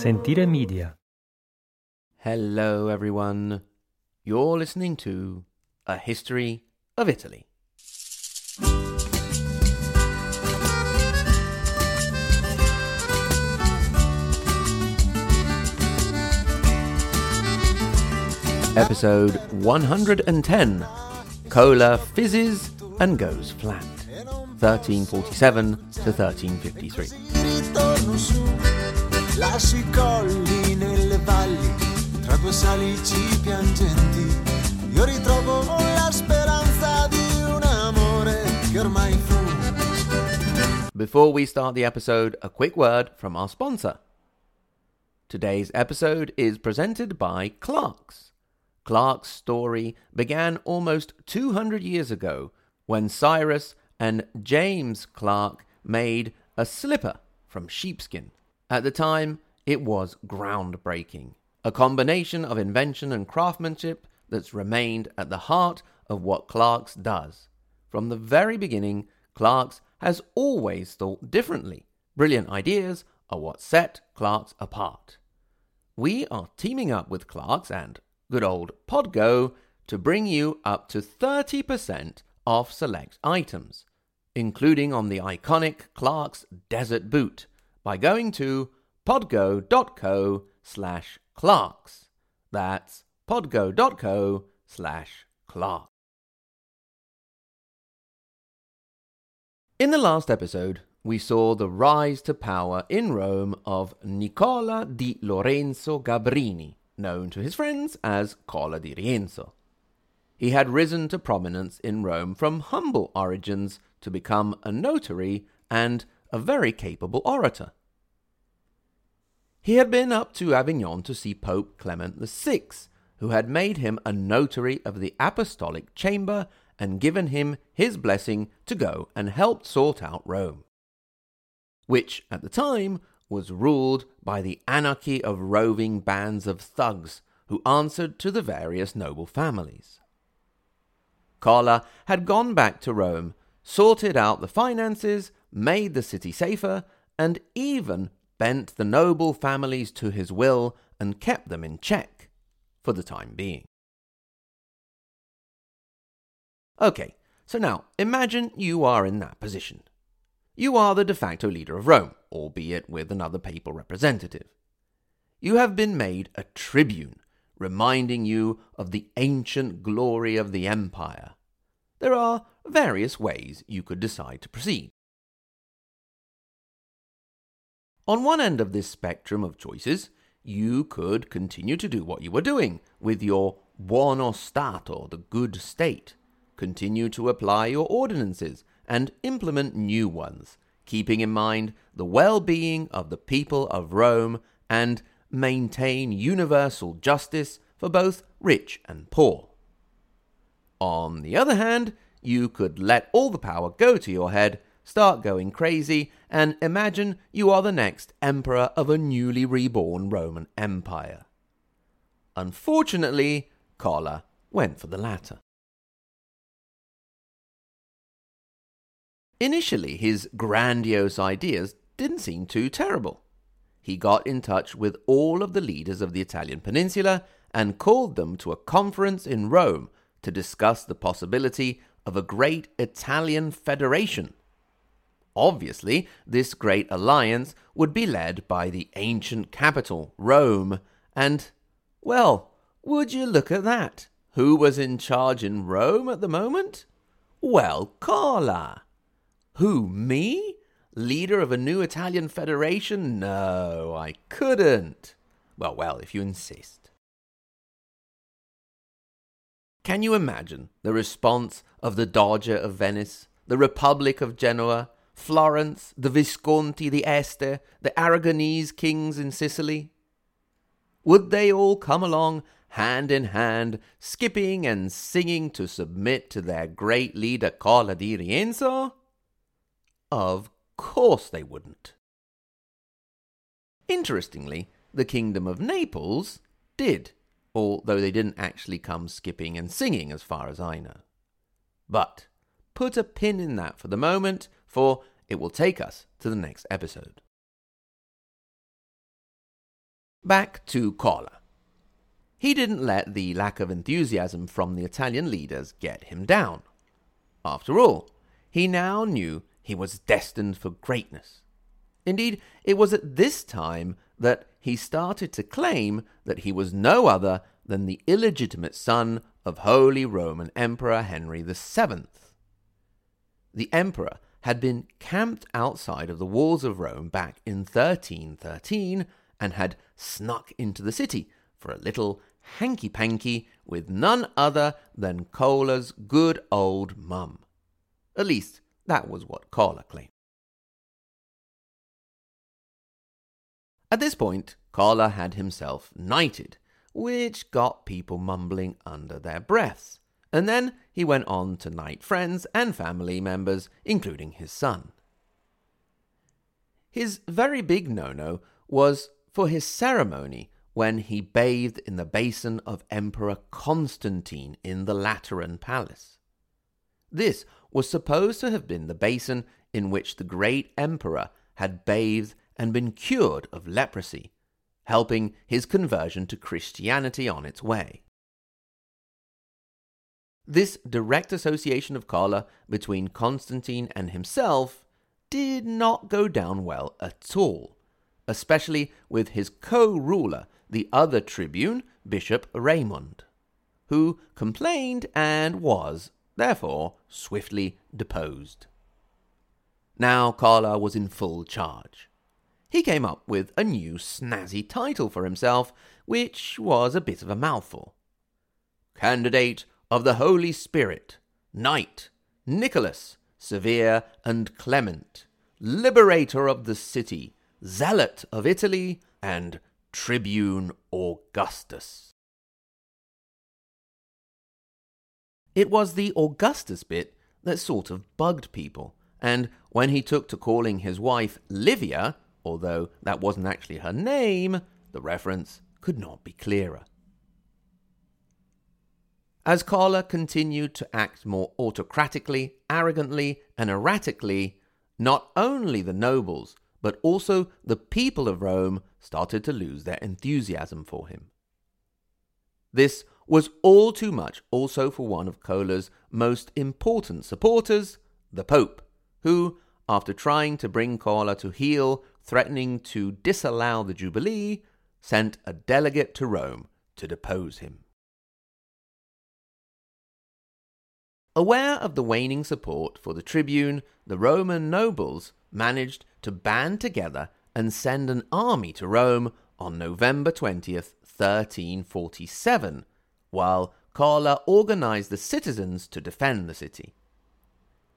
Sentire Media. Hello, everyone. You're listening to A History of Italy. Episode 110 Cola fizzes and goes flat. 1347 to 1353. Lascio i colli nelle valli, tra due salici piangenti, io ritrovo la speranza di un amore che ormai fu. Before we start the episode, a quick word from our sponsor. Today's episode is presented by Clark's. Clark's story began almost 200 years ago when Cyrus and James Clark made a slipper from sheepskin. At the time, it was groundbreaking, a combination of invention and craftsmanship that's remained at the heart of what Clark's does. From the very beginning, Clark's has always thought differently. Brilliant ideas are what set Clark's apart. We are teaming up with Clark's and good old Podgo to bring you up to 30% off select items, including on the iconic Clark's Desert Boot, by going to podgo.co slash Clarks. That's podgo.co slash. In the last episode, we saw the rise to power in Rome of Nicola di Lorenzo Gabrini, known to his friends as Cola di Rienzo. He had risen to prominence in Rome from humble origins to become a notary and a very capable orator. He had been up to Avignon to see Pope Clement VI, who had made him a notary of the Apostolic Chamber and given him his blessing to go and help sort out Rome, which at the time was ruled by the anarchy of roving bands of thugs who answered to the various noble families. Cola had gone back to Rome, sorted out the finances, made the city safer, and even bent the noble families to his will and kept them in check for the time being. Okay, so now imagine you are in that position. You are the de facto leader of Rome, albeit with another papal representative. You have been made a tribune, reminding you of the ancient glory of the empire. There are various ways you could decide to proceed. On one end of this spectrum of choices, you could continue to do what you were doing with your buono stato, the good state, continue to apply your ordinances and implement new ones, keeping in mind the well being of the people of Rome and maintain universal justice for both rich and poor. On the other hand, you could let all the power go to your head, start going crazy, and imagine you are the next emperor of a newly reborn Roman Empire. Unfortunately, Cola went for the latter. Initially, his grandiose ideas didn't seem too terrible. He got in touch with all of the leaders of the Italian peninsula and called them to a conference in Rome to discuss the possibility of a great Italian federation. Obviously, this great alliance would be led by the ancient capital, Rome, and, well, would you look at that? Who was in charge in Rome at the moment? Well, Cola. Who, me? Leader of a new Italian federation? No, I couldn't. Well, well, if you insist. Can you imagine the response of the Doge of Venice, the Republic of Genoa, Florence, the Visconti, the Este, the Aragonese kings in Sicily? Would they all come along hand in hand, skipping and singing to submit to their great leader Cola di Rienzo? Of course they wouldn't. Interestingly, the Kingdom of Naples did, although they didn't actually come skipping and singing, as far as I know. But put a pin in that for the moment, for it will take us to the next episode. Back to Cola. He didn't let the lack of enthusiasm from the Italian leaders get him down. After all, he now knew he was destined for greatness. Indeed, it was at this time that he started to claim that he was no other than the illegitimate son of Holy Roman Emperor Henry VII. The emperor had been camped outside of the walls of Rome back in 1313 and had snuck into the city for a little hanky panky with none other than Cola's good old mum. At least, that was what Cola claimed. At this point, Cola had himself knighted, which got people mumbling under their breaths. And then he went on to knight friends and family members, including his son. His very big no no was for his ceremony when he bathed in the basin of Emperor Constantine in the Lateran Palace. This was supposed to have been the basin in which the great emperor had bathed and been cured of leprosy, helping his conversion to Christianity on its way. This direct association of Cola between Constantine and himself did not go down well at all, especially with his co ruler, the other tribune, Bishop Raymond, who complained and was, therefore, swiftly deposed. Now Cola was in full charge. He came up with a new snazzy title for himself, which was a bit of a mouthful. Candidate of the Holy Spirit, Knight, Nicholas, Severe and Clement, Liberator of the City, Zealot of Italy, and Tribune Augustus. It was the Augustus bit that sort of bugged people, and when he took to calling his wife Livia, although that wasn't actually her name, the reference could not be clearer. As Cola continued to act more autocratically, arrogantly, and erratically, not only the nobles, but also the people of Rome started to lose their enthusiasm for him. This was all too much also for one of Cola's most important supporters, the Pope, who, after trying to bring Cola to heel, threatening to disallow the Jubilee, sent a delegate to Rome to depose him. Aware of the waning support for the tribune, the Roman nobles managed to band together and send an army to Rome on November 20th, 1347, while Cola organized the citizens to defend the city.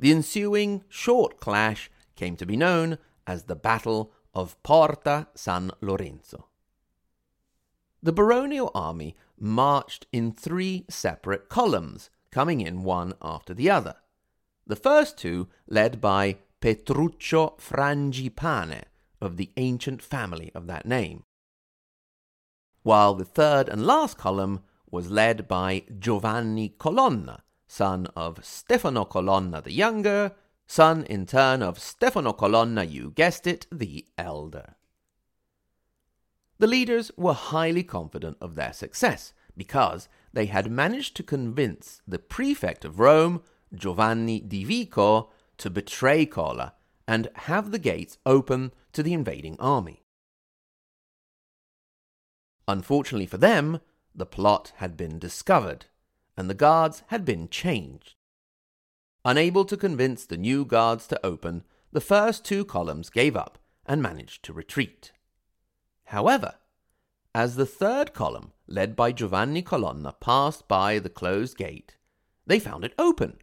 The ensuing short clash came to be known as the Battle of Porta San Lorenzo. The baronial army marched in three separate columns coming in one after the other. The first two led by Petruccio Frangipane of the ancient family of that name, while the third and last column was led by Giovanni Colonna, son of Stefano Colonna the younger, son in turn of Stefano Colonna, you guessed it, the elder. The leaders were highly confident of their success because they had managed to convince the prefect of Rome, Giovanni di Vico, to betray Cola and have the gates open to the invading army. Unfortunately for them, the plot had been discovered, and the guards had been changed. Unable to convince the new guards to open, the first two columns gave up and managed to retreat. However, as the third column, led by Giovanni Colonna, passed by the closed gate, they found it open.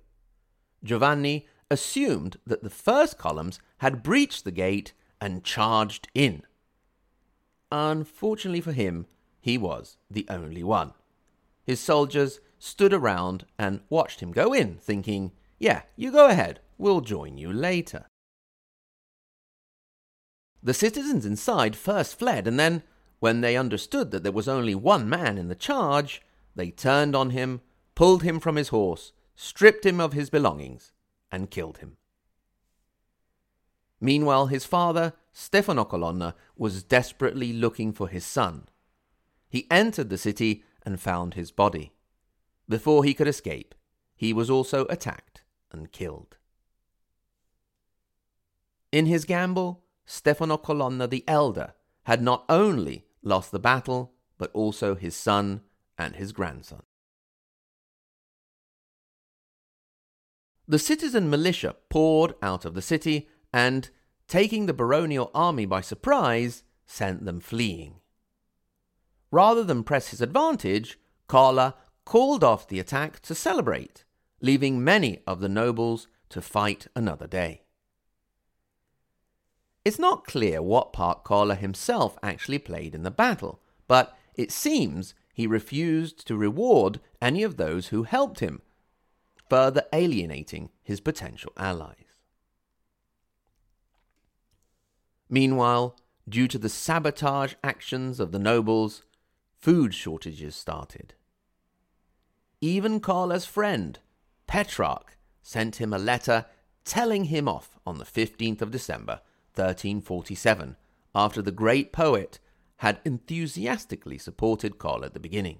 Giovanni assumed that the first columns had breached the gate and charged in. Unfortunately for him, he was the only one. His soldiers stood around and watched him go in, thinking, Yeah, you go ahead, we'll join you later. The citizens inside first fled and then when they understood that there was only one man in the charge, they turned on him, pulled him from his horse, stripped him of his belongings, and killed him. Meanwhile, his father, Stefano Colonna was desperately looking for his son. He entered the city and found his body. Before he could escape, he was also attacked and killed. In his gamble, Stefano Colonna the elder had not only lost the battle, but also his son and his grandson. The citizen militia poured out of the city and, taking the baronial army by surprise, sent them fleeing. Rather than press his advantage, Cola called off the attack to celebrate, leaving many of the nobles to fight another day. It's not clear what part Cola himself actually played in the battle, but it seems he refused to reward any of those who helped him, further alienating his potential allies. Meanwhile, due to the sabotage actions of the nobles, food shortages started. Even Cola's friend, Petrarch, sent him a letter telling him off on the 15th of December, 1347, after the great poet had enthusiastically supported Cola at the beginning.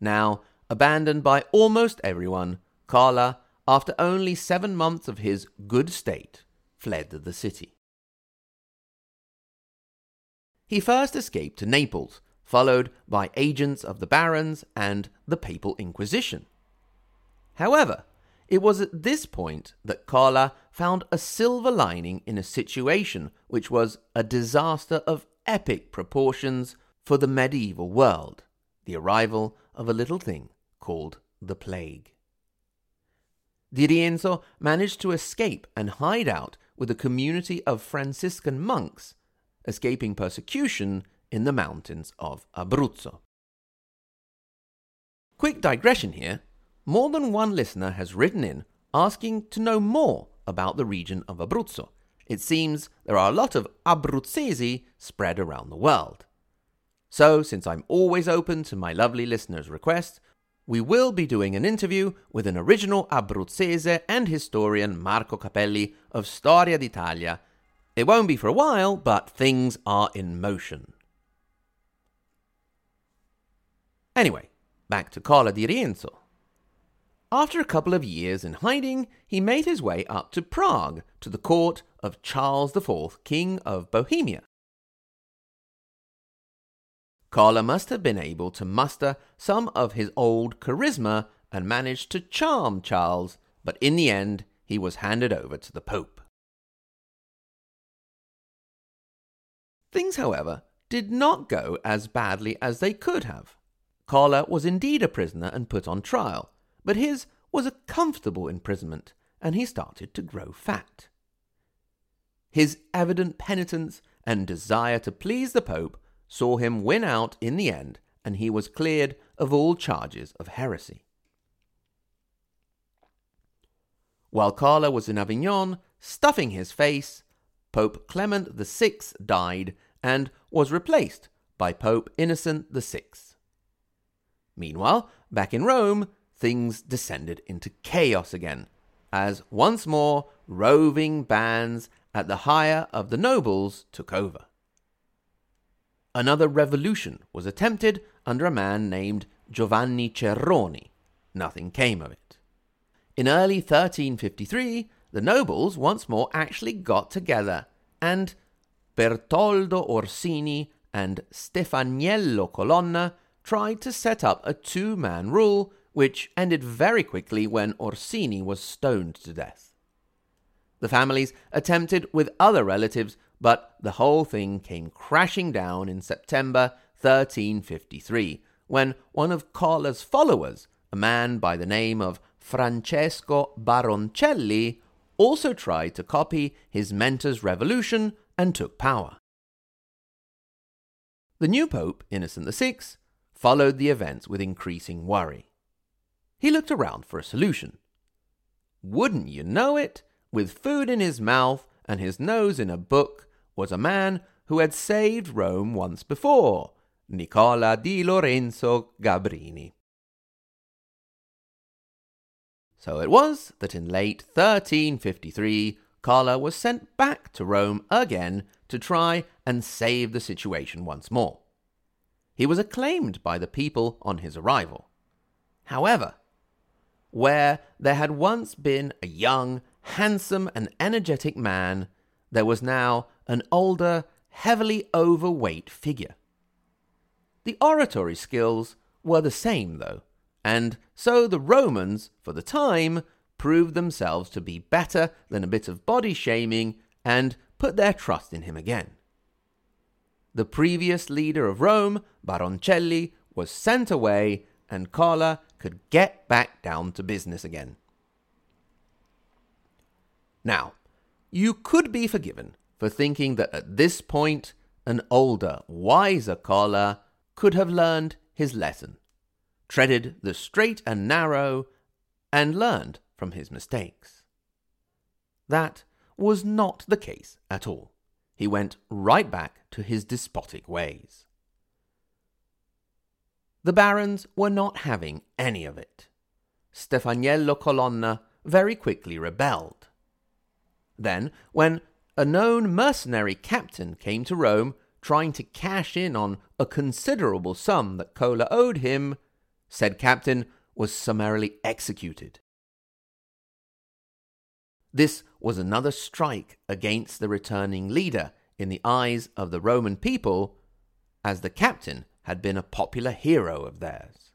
Now, abandoned by almost everyone, Cola, after only seven months of his good state, fled the city. He first escaped to Naples, followed by agents of the barons and the Papal Inquisition. However, it was at this point that Cola found a silver lining in a situation which was a disaster of epic proportions for the medieval world the arrival of a little thing called the plague. Di Rienzo managed to escape and hide out with a community of Franciscan monks, escaping persecution in the mountains of Abruzzo. Quick digression here more than one listener has written in asking to know more about the region of Abruzzo. It seems there are a lot of Abruzzesi spread around the world. So, since I'm always open to my lovely listeners' requests, we will be doing an interview with an original Abruzzese and historian Marco Capelli of Storia d'Italia. It won't be for a while, but things are in motion. Anyway, back to Cola di Rienzo. After a couple of years in hiding, he made his way up to Prague to the court of Charles IV, King of Bohemia. Cola must have been able to muster some of his old charisma and managed to charm Charles, but in the end, he was handed over to the Pope. Things, however, did not go as badly as they could have. Cola was indeed a prisoner and put on trial, but his was a comfortable imprisonment, and he started to grow fat. His evident penitence and desire to please the Pope saw him win out in the end, and he was cleared of all charges of heresy. While Cola was in Avignon, stuffing his face, Pope Clement VI died and was replaced by Pope Innocent VI. Meanwhile, back in Rome, things descended into chaos again, as once more roving bands at the hire of the nobles took over. Another revolution was attempted under a man named Giovanni Cerroni. Nothing came of it. In early 1353, the nobles once more actually got together, and Bertoldo Orsini and Stefaniello Colonna tried to set up a two man rule which ended very quickly when Orsini was stoned to death. The families attempted with other relatives, but the whole thing came crashing down in September 1353, when one of Cola's followers, a man by the name of Francesco Baroncelli, also tried to copy his mentor's revolution and took power. The new Pope, Innocent VI, followed the events with increasing worry. He looked around for a solution. Wouldn't you know it? With food in his mouth and his nose in a book was a man who had saved Rome once before, Nicola di Lorenzo Gabrini. So it was that in late 1353, Cola was sent back to Rome again to try and save the situation once more. He was acclaimed by the people on his arrival. However, where there had once been a young, handsome, and energetic man, there was now an older, heavily overweight figure. The oratory skills were the same, though, and so the Romans, for the time, proved themselves to be better than a bit of body shaming and put their trust in him again. The previous leader of Rome, Baroncelli, was sent away, and Cola could get back down to business again. Now, you could be forgiven for thinking that at this point an older, wiser Cola could have learned his lesson, treaded the straight and narrow, and learned from his mistakes. That was not the case at all. He went right back to his despotic ways. The barons were not having any of it. Stefaniello Colonna very quickly rebelled. Then, when a known mercenary captain came to Rome trying to cash in on a considerable sum that Cola owed him, said captain was summarily executed. This was another strike against the returning leader in the eyes of the Roman people, as the captain had been a popular hero of theirs.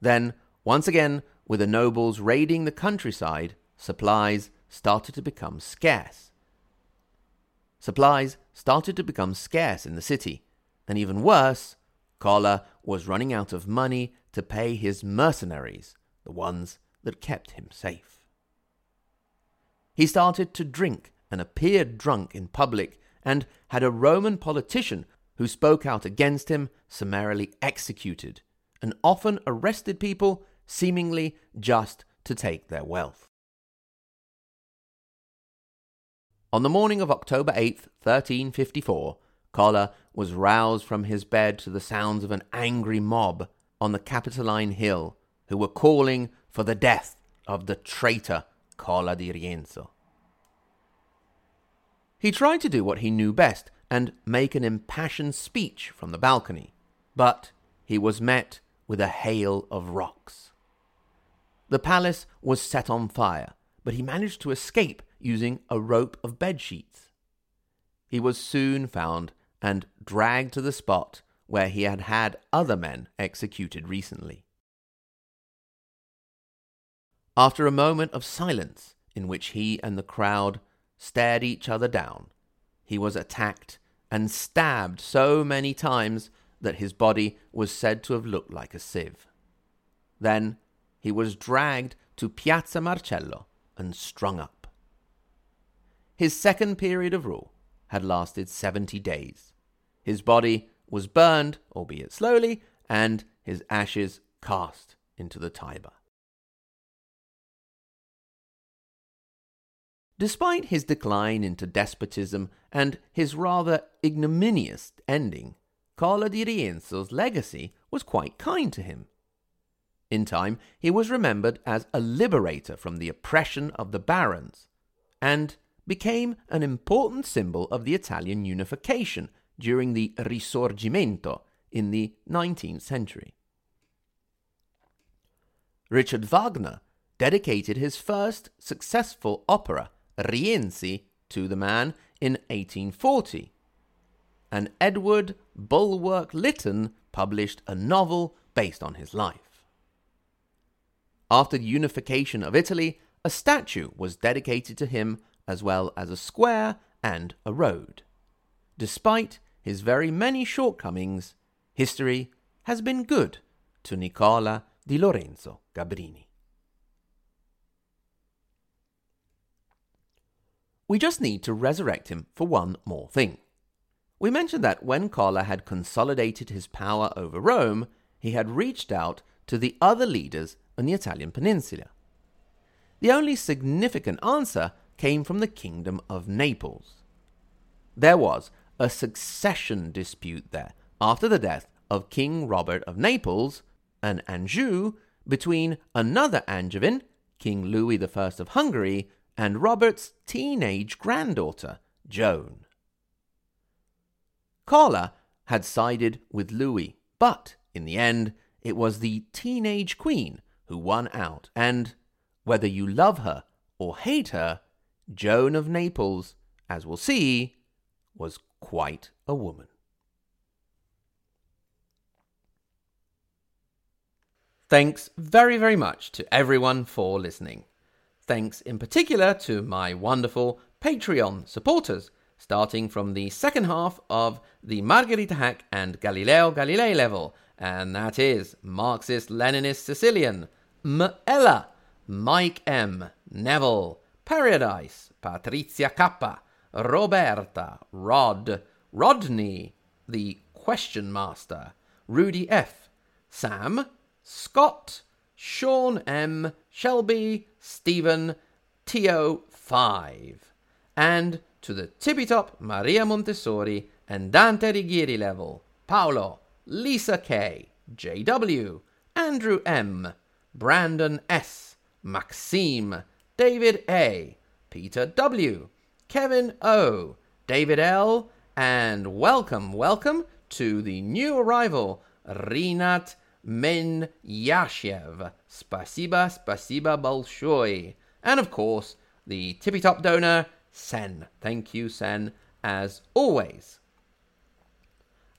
Then, once again, with the nobles raiding the countryside, supplies started to become scarce. Supplies started to become scarce in the city, and even worse, Cola was running out of money to pay his mercenaries, the ones that kept him safe. He started to drink and appeared drunk in public, and had a Roman politician who spoke out against him summarily executed, and often arrested people seemingly just to take their wealth. On the morning of October 8th, 1354, Cola was roused from his bed to the sounds of an angry mob on the Capitoline Hill who were calling for the death of the traitor Cola di Rienzo. He tried to do what he knew best and make an impassioned speech from the balcony, but he was met with a hail of rocks. The palace was set on fire, but he managed to escape using a rope of bed sheets. He was soon found and dragged to the spot where he had had other men executed recently. After a moment of silence, in which he and the crowd stared each other down, he was attacked and stabbed so many times that his body was said to have looked like a sieve. Then he was dragged to Piazza Marcello and strung up. His second period of rule had lasted seventy days. His body was burned, albeit slowly, and his ashes cast into the Tiber. Despite his decline into despotism and his rather ignominious ending, Cola di Rienzo's legacy was quite kind to him. In time, he was remembered as a liberator from the oppression of the barons, and became an important symbol of the Italian unification during the Risorgimento in the 19th century. Richard Wagner dedicated his first successful opera Rienzi to the man in 1840. And Edward Bulwer Lytton published a novel based on his life. After the unification of Italy, a statue was dedicated to him as well as a square and a road. Despite his very many shortcomings, history has been good to Nicola di Lorenzo Gabrini. We just need to resurrect him for one more thing. We mentioned that when Cola had consolidated his power over Rome, he had reached out to the other leaders on the Italian peninsula. The only significant answer came from the Kingdom of Naples. There was a succession dispute there after the death of King Robert of Naples, an Anjou, between another Angevin, King Louis I of Hungary, and Robert's teenage granddaughter, Joan. Cola had sided with Louis, but in the end, it was the teenage queen who won out, and whether you love her or hate her, Joan of Naples, as we'll see, was quite a woman. Thanks very, very much to everyone for listening. Thanks in particular to my wonderful Patreon supporters, starting from the second half of the Margherita Hack and Galileo Galilei level, and that is Marxist Leninist Sicilian, M. Ella, Mike M., Neville, Paradise, Patrizia Kappa, Roberta, Rod, Rodney, the Question Master, Rudy F., Sam, Scott, Sean M., Shelby, Stephen, TO5, and to the tippy top Maria Montessori and Dante Alighieri level, Paolo, Lisa K, JW, Andrew M, Brandon S, Maxime, David A, Peter W, Kevin O, David L, and welcome, welcome to the new arrival, Rinat Men Yashev. Spasiba, spasiba bolshoi. And of course, the tippy top donor, Sen. Thank you, Sen, as always.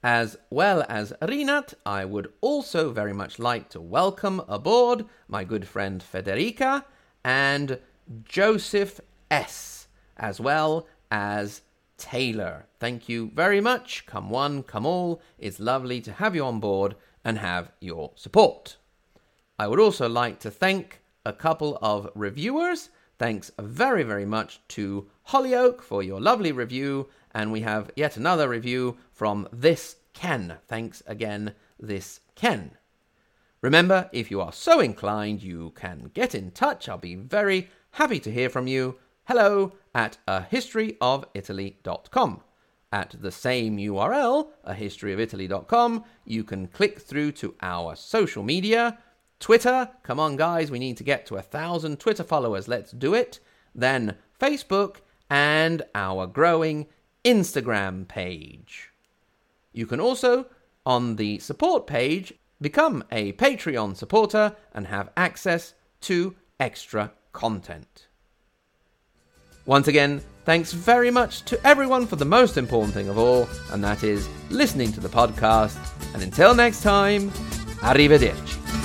As well as Rinat, I would also very much like to welcome aboard my good friend Federica and Joseph S, as well as Taylor. Thank you very much. Come one, come all. It's lovely to have you on board and have your support. I would also like to thank a couple of reviewers. Thanks very, very much to Hollyoak for your lovely review. And we have yet another review from This Ken. Thanks again, This Ken. Remember, if you are so inclined, you can get in touch. I'll be very happy to hear from you. Hello at ahistoryofitaly.com. At the same URL, ahistoryofitaly.com, you can click through to our social media Twitter, come on, guys, we need to get to a thousand Twitter followers. Let's do it. Then Facebook and our growing Instagram page. You can also, on the support page, become a Patreon supporter and have access to extra content. Once again, thanks very much to everyone for the most important thing of all, and that is listening to the podcast. And until next time, arrivederci.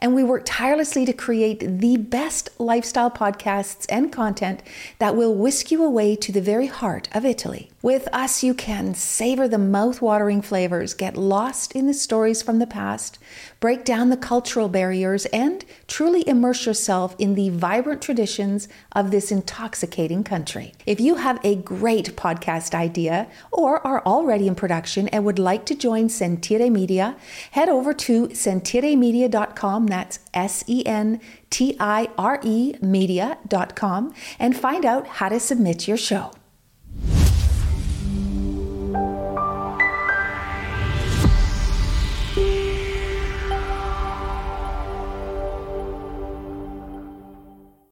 and we work tirelessly to create the best lifestyle podcasts and content that will whisk you away to the very heart of Italy. With us, you can savor the mouth-watering flavors, get lost in the stories from the past, break down the cultural barriers, and truly immerse yourself in the vibrant traditions of this intoxicating country. If you have a great podcast idea or are already in production and would like to join Sentire Media, head over to sentiremedia.com, that's S E N T I R E media.com, and find out how to submit your show.